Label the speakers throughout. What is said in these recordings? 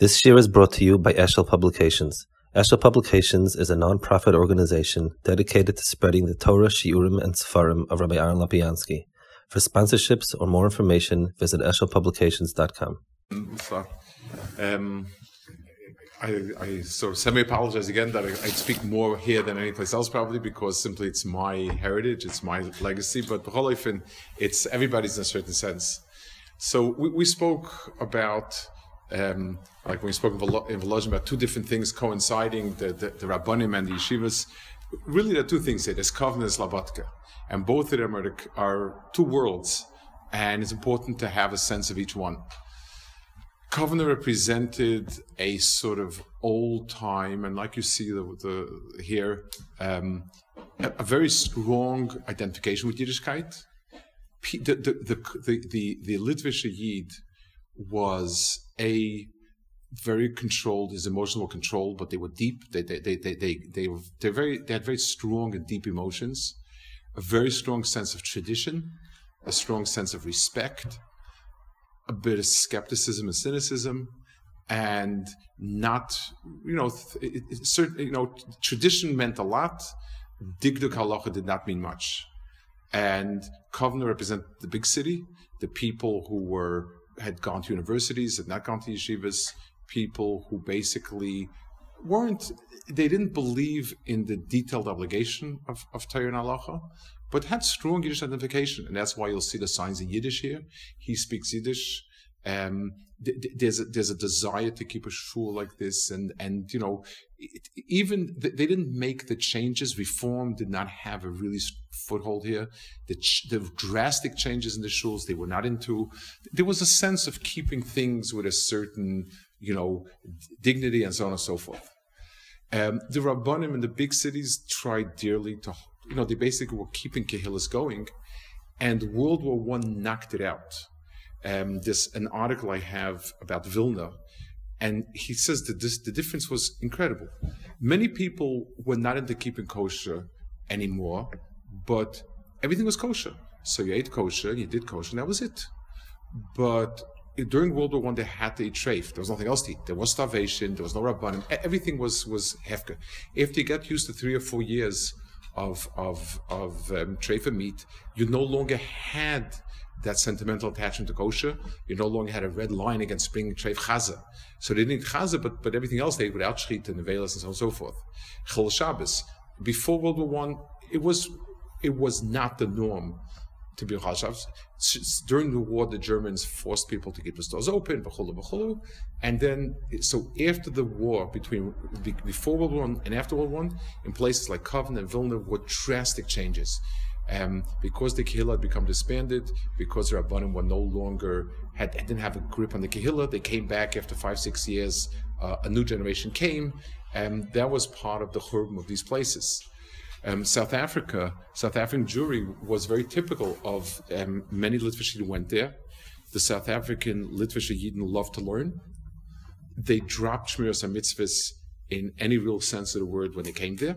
Speaker 1: This year is brought to you by Eshel Publications. Eshel Publications is a non-profit organization dedicated to spreading the Torah, Shiurim, and Sefarim of Rabbi Aaron Lapiansky. For sponsorships or more information, visit eshelpublications.com.
Speaker 2: Um, I, I sort of semi-apologize again that I, I speak more here than anyplace else, probably because simply it's my heritage, it's my legacy. But B'chol it's everybody's in a certain sense. So we, we spoke about um, like when we spoke in Volozhin about two different things coinciding, the, the, the Rabbanim and the yeshivas, really there are two things here. There's Kovna and Slobodka. And both of them are, are two worlds. And it's important to have a sense of each one. Kovna represented a sort of old time, and like you see the, the here, um, a, a, very strong identification with Yiddishkeit. The, the, the, the, the, the Litvish Yid was a very controlled. His emotions were controlled, but they were deep. They they they they they, they were they very they had very strong and deep emotions, a very strong sense of tradition, a strong sense of respect, a bit of skepticism and cynicism, and not you know it, it, certain you know tradition meant a lot. Digduk halacha did not mean much, and Kovna represent the big city, the people who were had gone to universities, had not gone to yeshivas, people who basically weren't, they didn't believe in the detailed obligation of, of Torah and Halacha, but had strong Yiddish identification. And that's why you'll see the signs in Yiddish here. He speaks Yiddish. Um, there's a, there's a desire to keep a shul like this, and and you know, it, even they didn't make the changes. Reform did not have a really foothold here. The, the drastic changes in the shuls they were not into. There was a sense of keeping things with a certain you know dignity and so on and so forth. Um, the rabbanim in the big cities tried dearly to you know they basically were keeping kehillas going, and World War One knocked it out um, this an article I have about Vilna, and he says that this, the difference was incredible. Many people were not into keeping kosher anymore, but everything was kosher. So you ate kosher, you did kosher, and that was it. But during World War One, they had to eat treif. There was nothing else to eat. There was starvation. There was no rabbanim. Everything was was hefker. If you got used to three or four years of of of um, treif meat, you no longer had that sentimental attachment to kosher. You no longer had a red line against bringing treif chaza. So they didn't eat chaza, but, but everything else they without shchit and nevelas and so on and so forth. Chol Shabbos. Before World War One, it was it was not the norm to be Chol Shabbos. During the war, the Germans forced people to keep the stores open, b'chulu, b'chulu. and then so after the war between before World War One and after World War One, in places like Kovna and Vilna, were drastic changes. Um, because the Kehillah had become disbanded, because the Rabbanim were no longer, had, didn't have a grip on the Kehillah, they came back after five, six years, uh, a new generation came, and that was part of the churban of these places. Um, South Africa, South African Jewry was very typical of um, many Litvish who went there. The South African Litvish Yidden loved to learn. They dropped Shmiras and mitzvahs in any real sense of the word when they came there.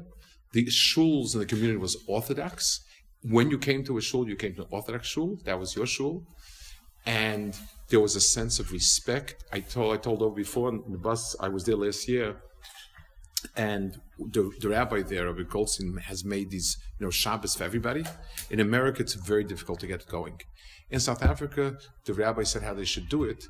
Speaker 2: The shuls in the community was orthodox when you came to a shul, you came to an Orthodox shul. That was your shul, and there was a sense of respect. I told I told over before in the bus. I was there last year, and the, the rabbi there, Rabbi Goldstein, has made these you know Shabbos for everybody. In America, it's very difficult to get going. In South Africa, the rabbi said how they should do it.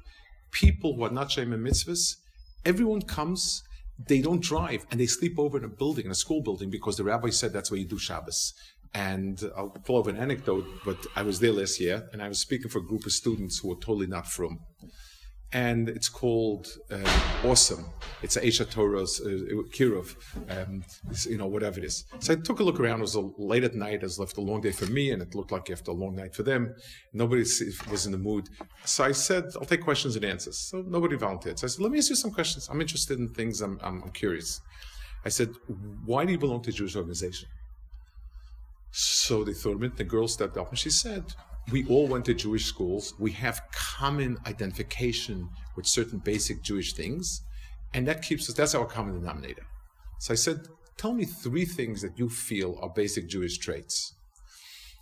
Speaker 2: People who are not Shem mitzvahs, everyone comes they don't drive and they sleep over in a building, in a school building, because the rabbi said that's where you do Shabbos. And I'll pull up an anecdote, but I was there last year and I was speaking for a group of students who were totally not from. And it's called uh, Awesome. It's Aisha Toros, uh, Kirov, um, you know, whatever it is. So I took a look around. It was a, late at night. It was left a long day for me, and it looked like after a long night for them. Nobody was in the mood. So I said, I'll take questions and answers. So nobody volunteered. So I said, let me ask you some questions. I'm interested in things. I'm, I'm, I'm curious. I said, why do you belong to a Jewish organization? So they him in. The girl stepped up and she said, We all went to Jewish schools. We have common identification with certain basic Jewish things. And that keeps us, that's our common denominator. So I said, Tell me three things that you feel are basic Jewish traits.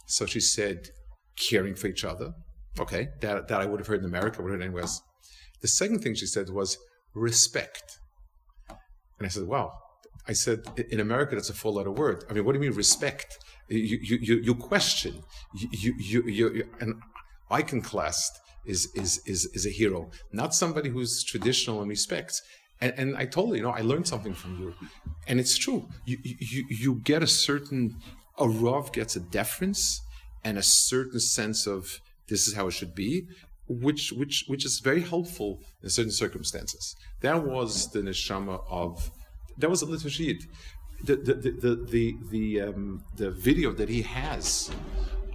Speaker 2: So she said, caring for each other. Okay, that, that I would have heard in America, would have heard anywhere else. The second thing she said was respect. And I said, wow. I said, in America, that's a four letter word. I mean, what do you mean respect? You, you, you, question. You, you, you, an iconoclast is, is, is, is a hero, not somebody who's traditional and respects. And, and I told you know, I learned something from you. And it's true. You, you, you get a certain, a Rav gets a deference and a certain sense of this is how it should be, which, which, which is very helpful in certain circumstances. That was the neshama of, that was a liturgy. The, the, the, the, the, the, um, the video that he has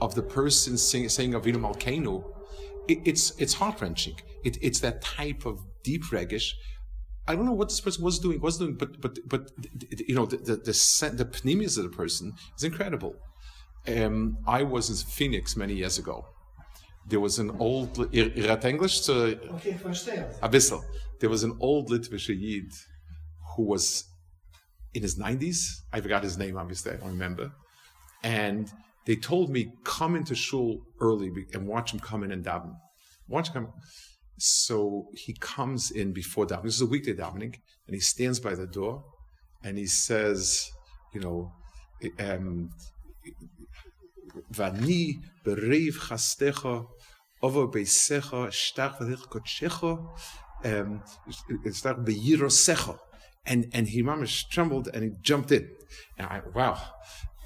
Speaker 2: of the person sing, saying Avinu Malkeinu, it, it's, it's heart wrenching. It, it's that type of deep regish I don't know what this person was doing, was doing, but but but you know the the the, the pneumias of the person is incredible. Um, I was in Phoenix many years ago. There was an old. Ir, ir English? So,
Speaker 3: okay, verstehe.
Speaker 2: A bissel. There was an old Litvish Yid who was in his 90s. I forgot his name, obviously, I don't remember. And they told me, come into shul early and watch him come in and daven. Watch him come. So he comes in before davening. This is a weekday davening, and he stands by the door, and he says, you know, um, "Vani bereiv chastecha over beisecha shtach v'lich kodshecha shtach beyirosecha." And and he mamish trembled and he jumped in. And I, wow.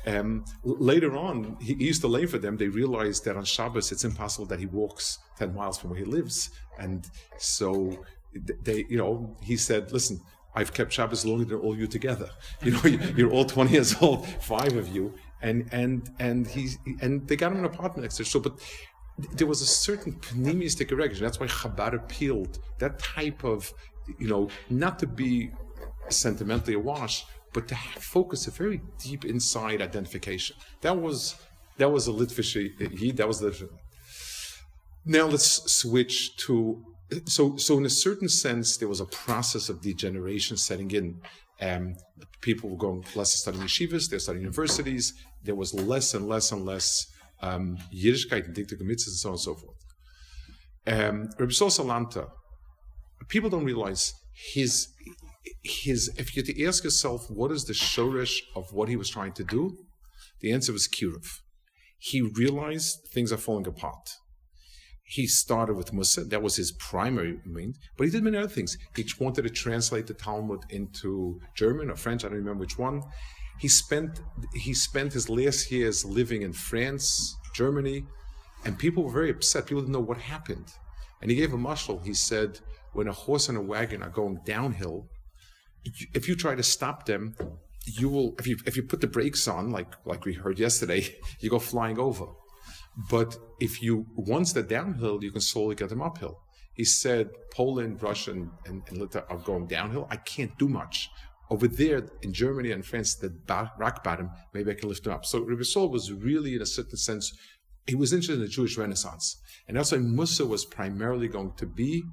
Speaker 2: Um, later on, he used to lay for them. They realized that on Shabbos it's impossible that he walks ten miles from where he lives, and so they, you know, he said, "Listen, I've kept Shabbos longer than all you together. You know, you're all 20 years old, five of you, and and and he and they got him an apartment next to So, but there was a certain pneumistic erection. That's why Chabad appealed that type of, you know, not to be sentimentally awash, but to focus a very deep inside identification. That was that was a Litvish Yid. That was the. Now let's switch to so so in a certain sense there was a process of degeneration setting in. Um, people were going less to study yeshivas, they're studying universities. There was less and less and less um, Yiddishkeit and Diktik and so on and so forth. Um, Rabbi Sol Salanta, people don't realize his his, if you to ask yourself, what is the shoresh of what he was trying to do? The answer was kiruv. He realized things are falling apart. He started with Musa, that was his primary mean, but he did many other things. He wanted to translate the Talmud into German or French, I don't remember which one. He spent he spent his last years living in France, Germany, and people were very upset. People didn't know what happened. And he gave a mushal. He said, when a horse and a wagon are going downhill, if you try to stop them, you will if you if you put the brakes on, like like we heard yesterday, you go flying over. But if you once they're downhill, you can slowly get them uphill. He said Poland, Russia, and, and, and are going downhill. I can't do much. Over there in Germany and France, the rock bottom, maybe I can lift them up. So Saul was really, in a certain sense, he was interested in the Jewish Renaissance. And that's why Musa was primarily going to be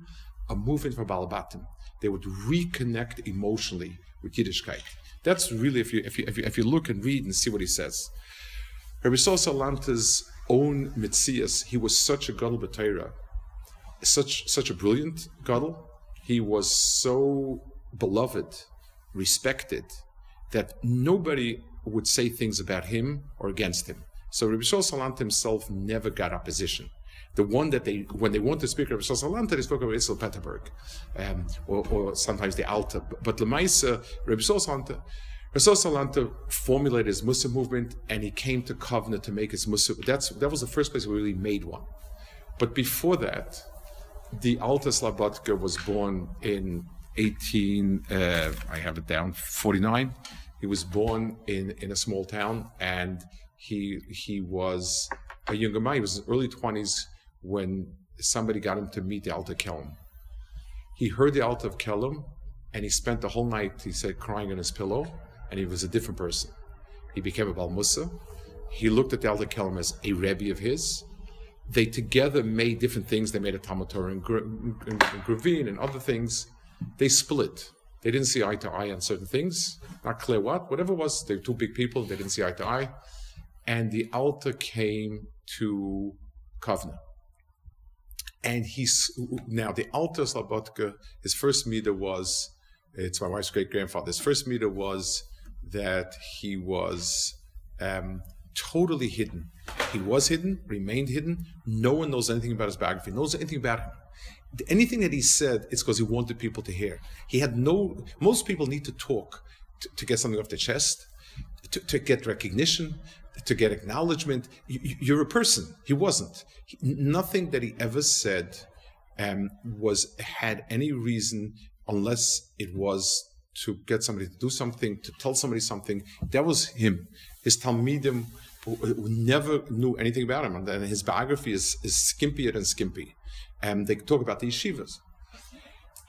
Speaker 2: a movement for Balabatim they would reconnect emotionally with Yiddishkeit. That's really, if you, if you, if you, if you look and read and see what he says. Rabbi Sol Salanta's own Mitzias, he was such a Gadol B'Torah, such, such a brilliant Gadol. He was so beloved, respected, that nobody would say things about him or against him. So Rabbi Sol Salanta himself never got opposition the one that they, when they want to speak of Salanta, they spoke of Isel Petterberg, um, or, or, sometimes the Alta. But Lemaisa, Rabbi Salanta formulated his Musa movement, and he came to Kovna to make his Musa. That's that was the first place we really made one. But before that, the Alta Slobodka was born in 18. Uh, I have it down 49. He was born in in a small town, and he he was a younger man. He was in his early 20s when somebody got him to meet the Alta Kelm. He heard the Alta of Kelm and he spent the whole night, he said, crying on his pillow, and he was a different person. He became a Balmusa. He looked at the Alta Kelm as a Rebbe of his. They together made different things. They made a Talmud and Gravin and other things. They split. They didn't see eye to eye on certain things. Not clear what. Whatever it was, they were two big people. They didn't see eye to eye. And the Alta came to Kovna and he's now the Alter Slobodka, his first meter was, it's my wife's great grandfather. His first meter was that he was um, totally hidden. He was hidden, remained hidden. No one knows anything about his biography, knows anything about him. Anything that he said, it's because he wanted people to hear. He had no, most people need to talk to, to get something off their chest, to, to get recognition, to get acknowledgement. You, are a person. He wasn't. Nothing that he ever said um, was had any reason unless it was to get somebody to do something, to tell somebody something. That was him. His Talmidim never knew anything about him, and his biography is, is skimpier than skimpy. And they talk about the yeshivas.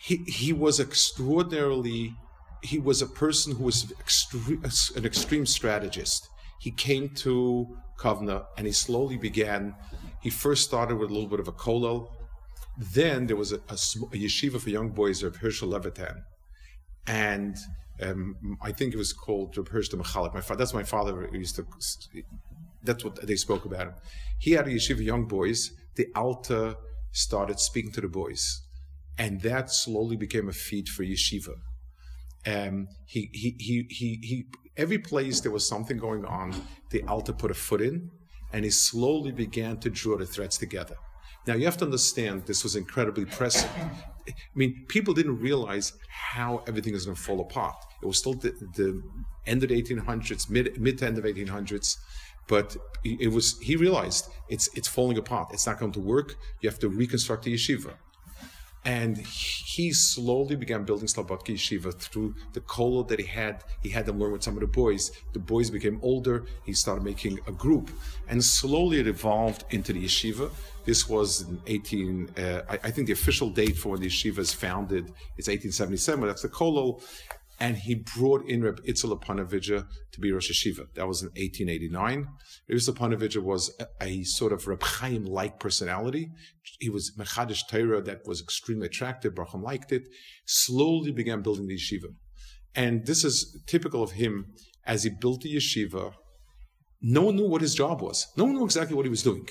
Speaker 2: He, he was extraordinarily, he was a person who was extre- an extreme strategist he came to Kovna and he slowly began. He first started with a little bit of a kollel. Then there was a, a, a yeshiva for young boys of Herschel Levitan. And um, I think it was called Reb Hirsch Mechalik. My that's my father used to. That's what they spoke about him. He had a yeshiva young boys. The Alta started speaking to the boys, and that slowly became a feed for yeshiva. Um, he, he, he, he, he Every place there was something going on, the Alta put a foot in, and he slowly began to draw the threads together. Now you have to understand this was incredibly pressing. I mean, people didn't realize how everything was going to fall apart. It was still the, the end of the 1800s, mid mid to end of 1800s, but it was. He realized it's it's falling apart. It's not going to work. You have to reconstruct the yeshiva. And he slowly began building Slobodka Yeshiva through the kollel that he had. He had them learn with some of the boys. The boys became older. He started making a group. And slowly it evolved into the yeshiva. This was in 18, uh, I, I, think the official date for when the yeshiva is founded is 1877. That's the kollel and he brought in Reb Itzel Panovija to be Rosh Hashiva. That was in 1889. Reb Itzel Panovija was a, a, sort of Reb Chaim-like personality. He was Mechadish Torah that was extremely attractive. Bracham liked it. Slowly began building the yeshiva. And this is typical of him as he built the yeshiva. No one knew what his job was. No one knew exactly what he was doing.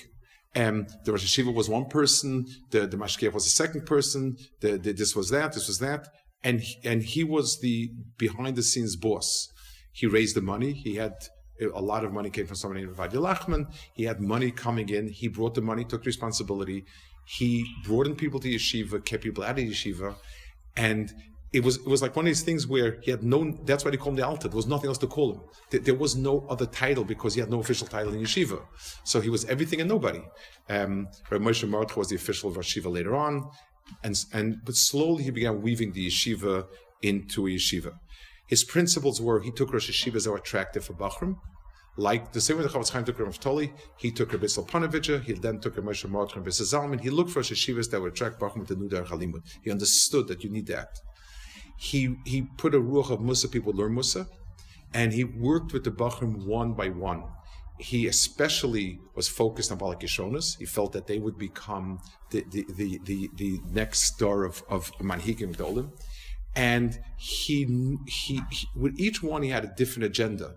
Speaker 2: Um, the Rosh Hashiva was one person, the, the was a second person, the, the, this was that, this was that and and he was the behind the scenes boss. He raised the money. He had a lot of money came from somebody named Vadia Lachman. He had money coming in. He brought the money, took responsibility. He brought in people to yeshiva, kept people out of yeshiva, and it was it was like one of these things where he had no. That's why they called him the Alta. There was nothing else to call him. There, was no other title because he had no official title in yeshiva. So he was everything and nobody. Um, Rabbi Moshe Mordcha was the official of yeshiva later on and, and but slowly he began weaving the yeshiva into a yeshiva. His principles were he took Rosh Yeshivas that were attractive for Bachram, like the same way the Chofetz Chaim took Rav Toli, he took Rabbi Panovich, he then took Moshe Mordechai and Zalman. He looked for Yeshivas that would attract Bachram to Nudar Halimud. He understood that you need that. He he put a ruach of Musa, people learn Musa, and he worked with the Bachram one by one he especially was focused on Balakishonas. He felt that they would become the, the, the, the, the next star of, of Manhigim Gdolim. And he, he, he, with each one, he had a different agenda.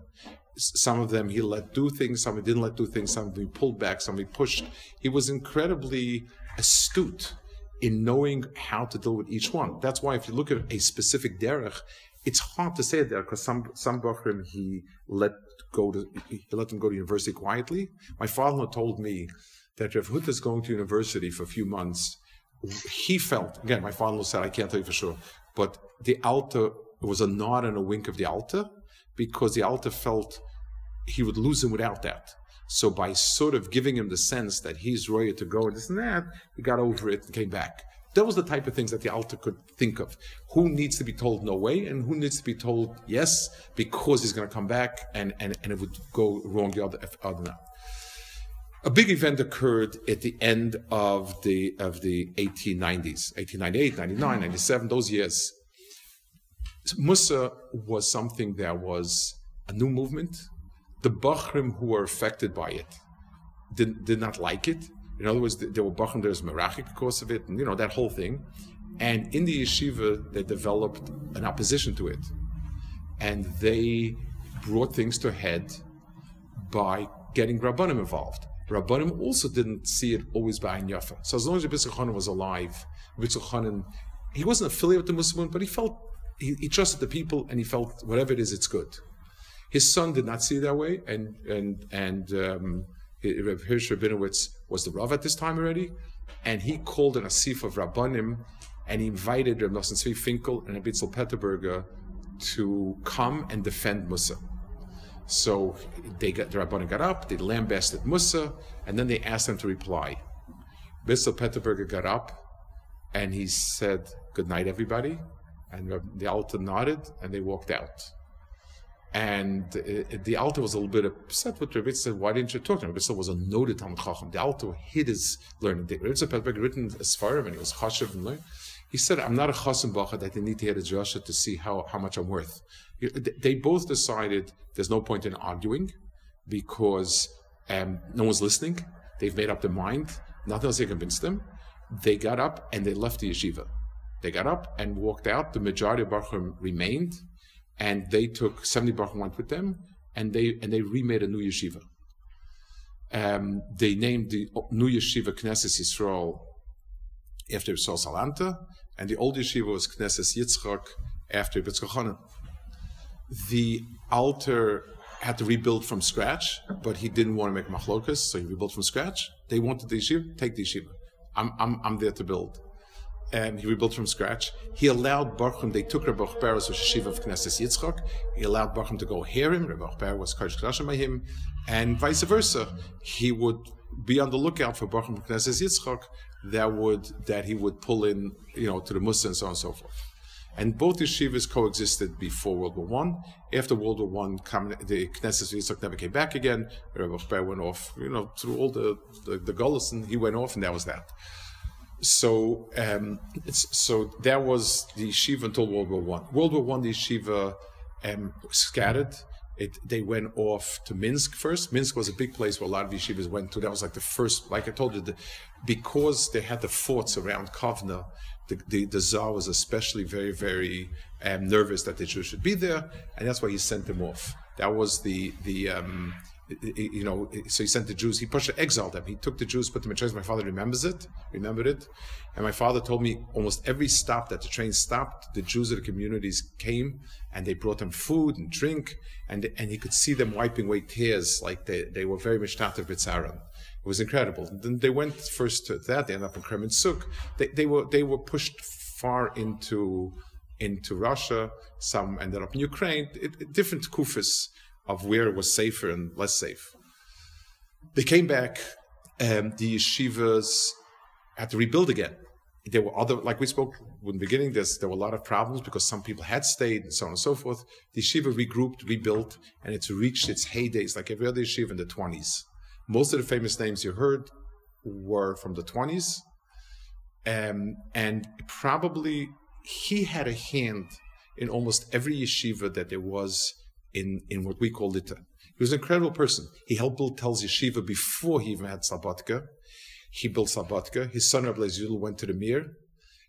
Speaker 2: Some of them he let do things, some he didn't let do things, some he pulled back, some he pushed. He was incredibly astute in knowing how to deal with each one. That's why if you look at a specific derech, it's hard to say there because some some Bachrim he let go to he let them go to university quietly. My father told me that if is going to university for a few months, he felt again. My father said I can't tell you for sure, but the Alta was a nod and a wink of the Alta because the Alta felt he would lose him without that. So by sort of giving him the sense that he's ready to go and this and that, he got over it and came back. That was the type of things that the Alta could think of. Who needs to be told no way and who needs to be told yes because he's going to come back and, and, and it would go wrong the other, other now. A big event occurred at the end of the of the 1890s, 1898, 99, 97, those years. Musa was something that was a new movement. The Bachrim who were affected by it did, did not like it. In other words, there were Bachim, there's Merachik because of it, and you know, that whole thing. And in the yeshiva, they developed an opposition to it. And they brought things to a head by getting Rabbanim involved. Rabbanim also didn't see it always by Yafa. So as long as Chanan was alive, Chanan, he wasn't affiliated with the Muslim, but he felt he, he, trusted the people and he felt whatever it is, it's good. His son did not see it that way, and and and um, Reb Hirsch Rabinowitz was the Rav at this time already, and he called an asif of Rabbanim, and he invited Reb Nosson Tzvi Finkel and Reb Petterberger to come and defend Musa. So they got the Rabbanim got up, they lambasted Musa, and then they asked them to reply. Bitzel Petterberger got up and he said, Good night, everybody. And the Alta nodded and they walked out. And uh, the Alta was a little bit upset with Rebbe said, Why didn't you talk to him? Rebbe was a noted Talmud Chacham. The Alta hid his learning. Rebbe Petterberger written as far and he was Chashav and learned. He said, I'm not a Chasam Bacha that they need to hear the Joshua to see how, how much I'm worth. They both decided there's no point in arguing because um, no one's listening. They've made up their mind. Nothing else can convince them. They got up and they left the yeshiva. They got up and walked out. The majority of Baruchim remained, and they took 70 Baruchim went with them, and they and they remade a new yeshiva. Um, they named the new yeshiva Knesset Yisrael after Yisrael Salanta, and the old yeshiva was Knesset Yitzchak after Yitzchak The Alter had to rebuild from scratch, but he didn't want to make machlokas, so he rebuilt from scratch. They wanted the yeshiva, take the yeshiva. I'm, I'm, I'm there to build. And he rebuilt from scratch. He allowed Baruchim, they took Rabbi Ber as Yeshiva of Knesset Yitzchak. He allowed Baruchim to go hear him. Rabbi Ber was Kodesh Kedashim by him. And vice versa. He would be on the lookout for Baruchim of Knesset Yitzchak that would, that he would pull in, you know, to the Muslims and so on and so forth. And both yeshivas coexisted before World War One. After World War One, the Knesset Yitzchak never came back again. Rabbi Ber went off, you know, through all the the, the Gullison, he went off, and that was that. So, um, so that was the yeshiva until World War One. World War One, the yeshiva um, scattered. It, they went off to Minsk first. Minsk was a big place where a lot of yeshivas went to. That was like the first, like I told you, the, because they had the forts around Kovna, the, the, the Tsar was especially very, very um, nervous that the Jews should be there, and that's why he sent them off. That was the the um, you know, so he sent the Jews. He pushed exiled them. He took the Jews, put them in trains. My father remembers it, remembered it, and my father told me almost every stop that the train stopped, the Jews of the communities came and they brought them food and drink, and and he could see them wiping away tears, like they, they were very much of Bitzaran. It was incredible. Then they went first to that. They ended up in Kremenchuk. They, they were they were pushed far into into Russia. Some ended up in Ukraine. It, different kufis of where it was safer and less safe. They came back. Um, the yeshivas had to rebuild again. There were other, like we spoke in the beginning, there's, there were a lot of problems because some people had stayed and so on and so forth. The yeshiva regrouped, rebuilt, and it's reached its heydays like every other yeshiva in the 20s. Most of the famous names you heard were from the 20s. Um, and probably he had a hand in almost every yeshiva that there was in, in what we call Lita. He was an incredible person. He helped build Telz Yeshiva before he even had Slobodka. He built Slobodka. His son Rabbi Zul went to the Mir.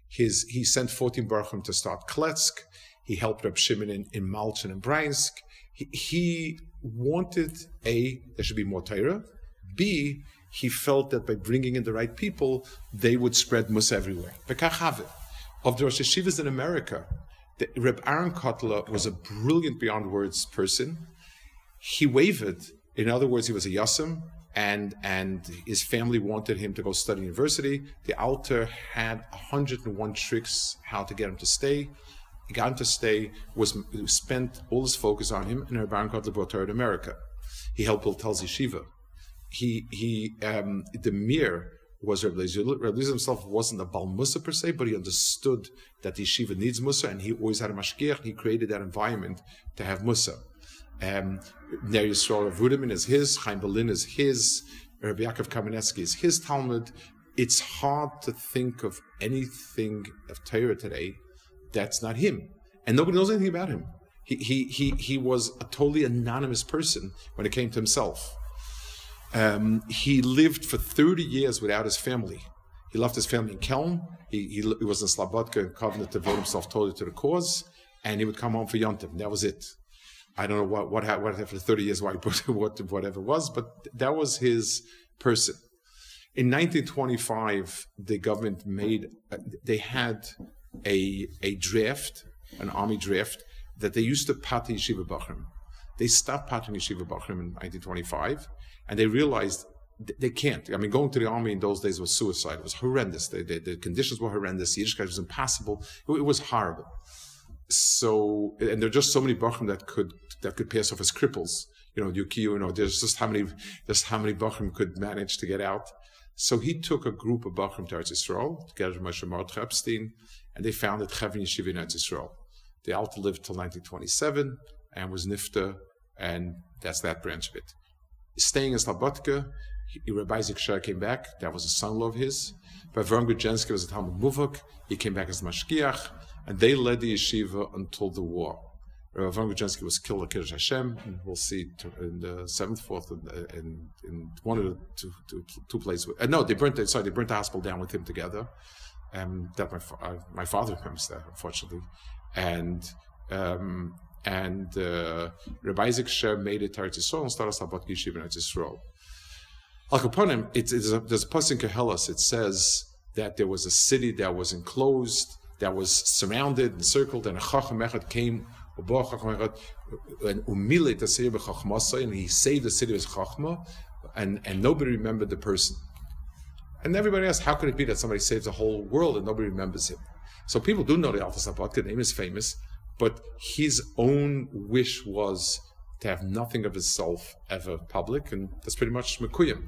Speaker 2: His, he sent 14 Baruchim to start Kletsk. He helped Reb Shimon in, in Malchin and Bryansk. He, he wanted A, there should be more Torah. B, he felt that by bringing in the right people, they would spread Musa everywhere. Of the Rosh Yeshivas in America, the, Reb Aaron Kotler was a brilliant beyond words person. He wavered. In other words, he was a Yasim, and and his family wanted him to go study university. The Alter had 101 tricks how to get him to stay. He got him to stay, was spent all his focus on him, and Reb Aaron Kotler brought her to America. He helped build Telz Yeshiva he he um, the mir was Rabbi Lezer. Rabbi Lezer himself wasn't a Bal Musa per se, but he understood that the yeshiva needs Musa, and he always had a mashgiach. He created that environment to have Musa. Um, Ner Yisrael of Ruderman is his, Chaim Berlin is his, Rabbi Yaakov Kamenetsky is his Talmud. It's hard to think of anything of Torah today that's not him, and nobody knows anything about him. He he he he was a totally anonymous person when it came to himself. Um, he lived for 30 years without his family. He left his family in Kelm. He, he, he was in Slobodka and Kovna to devote himself totally to the cause, and he would come home for Yontif. That was it. I don't know what what happened after 30 years, why what whatever it was, but that was his person. In 1925, the government made, uh, they had a, a draft, an army draft, that they used to pat Yeshiva Bachrim. They stopped patting Yeshiva Bachrim in 1925, and they realized they can't. I mean, going to the army in those days was suicide. It was horrendous. They, they, the conditions were horrendous. Yiddishkeit was impossible. It, it, was horrible. So, and there are just so many Bachrim that could that could pass off as cripples. You know, you, you know, there's just how many, just how many Bachrim could manage to get out. So he took a group of Bachrim to Eretz Yisrael, together with Moshe Mordechai Epstein, and they founded Chevron Yeshiva in Eretz Yisrael. The Alta lived till 1927 and was Nifta, and that's that branch of it. Staying in Slobodka, Rabbi Sher came back, that was a son-in-law of his. But Avram was a Talmud Muvak, he came back as Mashgiach, and they led the yeshiva until the war. Avram Grodzinski was killed at Kiddush Hashem, and we'll see in the seventh, fourth, in, in, in one of the two, two, two places. Uh, no, they burnt. Sorry, they burnt the hospital down with him together. Um, that my uh, my father remembers that, unfortunately, and um, and uh, Rabbi Isaac Sher made it Eretz Yisrael and started Sabbat Yeshiva in Eretz Yisrael. Al Kaponim, it's, a, there's a post in Koheles, it says that there was a city that was enclosed, that was surrounded, encircled, and a Chacham Echad came, and umilit the city of and he saved the city of Chachma, and, and nobody remembered the person. And everybody asked, how could it be that somebody saves the whole world and nobody remembers him? So people do know the Alta Sabbat, the name is famous, but his own wish was to have nothing of himself ever public, and that's pretty much Mekuyim.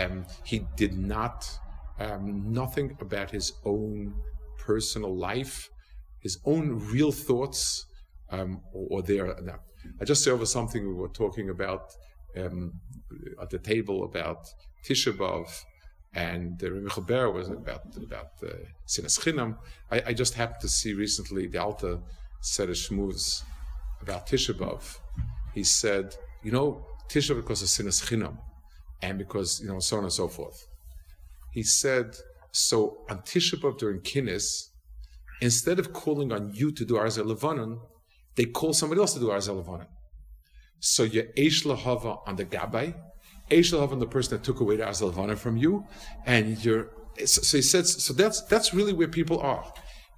Speaker 2: Um, he did not, um, nothing about his own personal life, his own real thoughts, um, or, or there. Now, I just saw over something we were talking about um, at the table about Tisha B'Av, and Chaber was about about uh, Sinas Chinam. I, I, just happened to see recently the Alta said a shmuz about Tisha B'Av, he said, you know, Tisha because of sinas chinam, and because you know so on and so forth. He said, so on Tisha B'av during Kinnis, instead of calling on you to do Arzel they call somebody else to do Arzel. So you're Eish Lahava on the Gabbai, Eish Lahava on the person that took away the Arzel from you, and you're. So he said, so that's that's really where people are.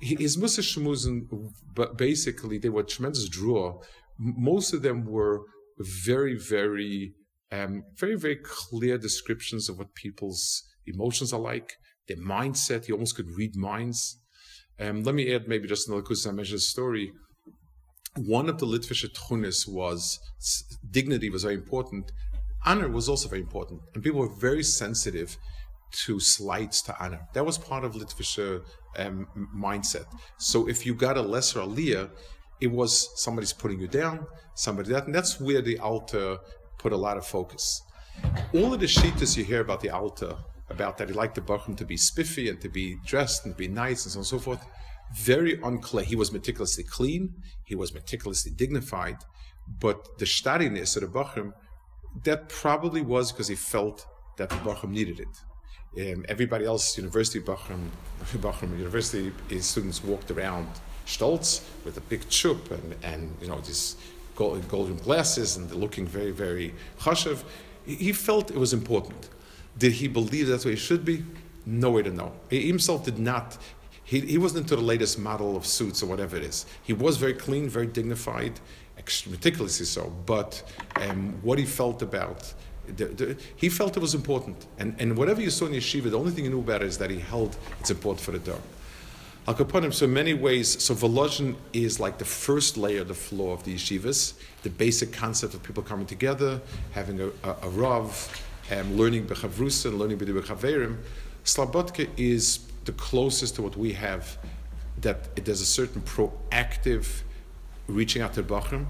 Speaker 2: His Musa Shemuzin, but basically they were tremendous draw most of them were very, very, um, very, very clear descriptions of what people's emotions are like, their mindset. You almost could read minds. Um, let me add maybe just another because I mentioned a story. One of the Litvische Tchunis was dignity was very important. Honor was also very important, and people were very sensitive to slights to honor. That was part of Litvische um, mindset. So if you got a lesser aliyah, it was somebody's putting you down, somebody that, and that's where the Alta put a lot of focus. All of the shitas you hear about the Alta, about that he liked the Bachram to be spiffy and to be dressed and to be nice and so on and so forth, very unclear. He was meticulously clean, he was meticulously dignified, but the stadiness of the Bachram, that probably was because he felt that the Bachram needed it. Um, everybody else, university Bachram, Bachram university, his students walked around stolz with a big chup and, and you know, these gold, golden glasses and looking very, very chashav. He felt it was important. Did he believe that's what he should be? No way to know. He himself did not. He, he wasn't into the latest model of suits or whatever it is. He was very clean, very dignified, meticulously so. But um, what he felt about the, the, he felt it was important. And, and whatever you saw in yeshiva, the only thing he knew about it is that he held it's important for the dog. Al Kaponim, so in many ways, so Volozhin is like the first layer, the floor of the yeshivas, the basic concept of people coming together, having a, a, a Rav, um, learning Bechavrusa and learning B'di Bechaverim. Slobodka is the closest to what we have, that it, there's a certain proactive reaching out to Bachram.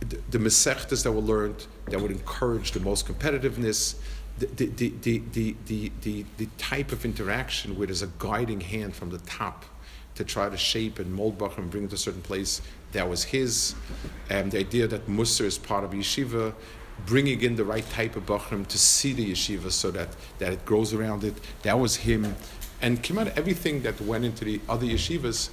Speaker 2: The, the Mesechtas that were learned that would encourage the most competitiveness, the, the, the, the, the, the, the type of interaction where there's a guiding hand from the top to try to shape and mold Bachram and bring it to a certain place. That was his. And the idea that Musar is part of yeshiva, bringing in the right type of Bachram to see the yeshiva so that, that it grows around it, that was him. And out everything that went into the other yeshivas,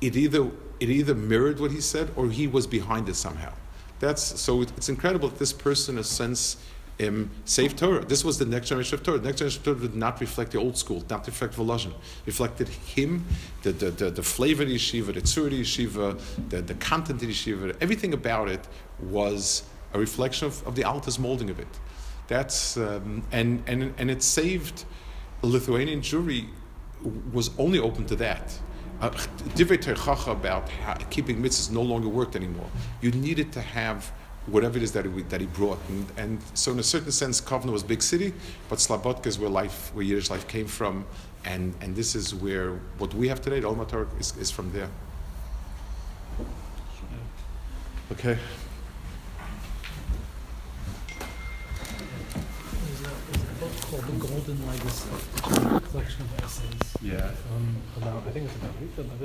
Speaker 2: it either, it either mirrored what he said or he was behind it somehow. That's, so it's incredible that this person, in a sense, um, save Torah. This was the next generation of Torah. The next generation of Torah did not reflect the old school, not reflect Volozhin. Reflected him, the, the, the, the flavor of the yeshiva, the tzur of the yeshiva, the, the content the yeshiva, everything about it was a reflection of, of the Alta's molding of it. That's, um, and, and, and it saved a Lithuanian Jewry was only open to that. Uh, Divrei about how keeping mitzvahs no longer worked anymore. You needed to have whatever it is that he, that he brought. And, and so, in a certain sense, Kovna was big city, but Slobodka is where life, where Yiddish life came from, and, and this is where what we have today, the Olma is, is from there. Okay.
Speaker 3: There's a, there's a book called The Golden Legacy, collection of essays
Speaker 4: Yeah.
Speaker 3: um, about, I think it's about, about